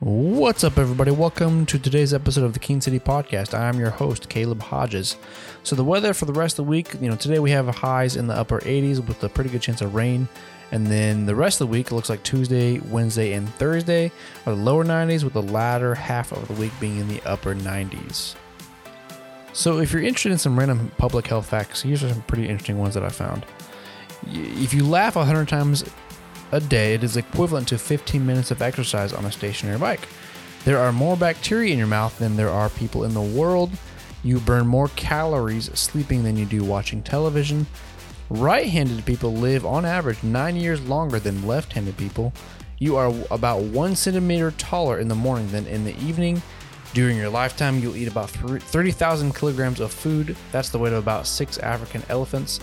What's up, everybody? Welcome to today's episode of the Keene City Podcast. I am your host, Caleb Hodges. So, the weather for the rest of the week, you know, today we have highs in the upper 80s with a pretty good chance of rain. And then the rest of the week, it looks like Tuesday, Wednesday, and Thursday are the lower 90s, with the latter half of the week being in the upper 90s. So, if you're interested in some random public health facts, here's some pretty interesting ones that I found. If you laugh 100 times a day, it is equivalent to 15 minutes of exercise on a stationary bike. There are more bacteria in your mouth than there are people in the world. You burn more calories sleeping than you do watching television. Right handed people live on average nine years longer than left handed people. You are about one centimeter taller in the morning than in the evening. During your lifetime, you'll eat about 30,000 kilograms of food. That's the weight of about six African elephants.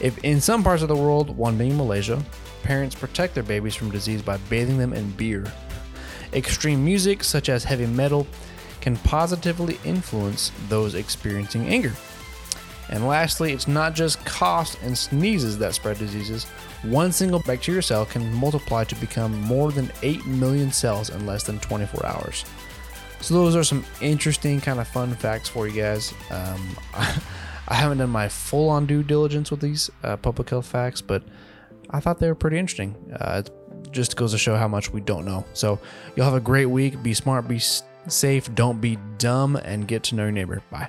If in some parts of the world, one being Malaysia, parents protect their babies from disease by bathing them in beer. Extreme music, such as heavy metal, can positively influence those experiencing anger. And lastly, it's not just coughs and sneezes that spread diseases. One single bacteria cell can multiply to become more than 8 million cells in less than 24 hours. So, those are some interesting, kind of fun facts for you guys. Um, I haven't done my full on due diligence with these uh, public health facts, but I thought they were pretty interesting. Uh, it just goes to show how much we don't know. So, you'll have a great week. Be smart, be safe, don't be dumb, and get to know your neighbor. Bye.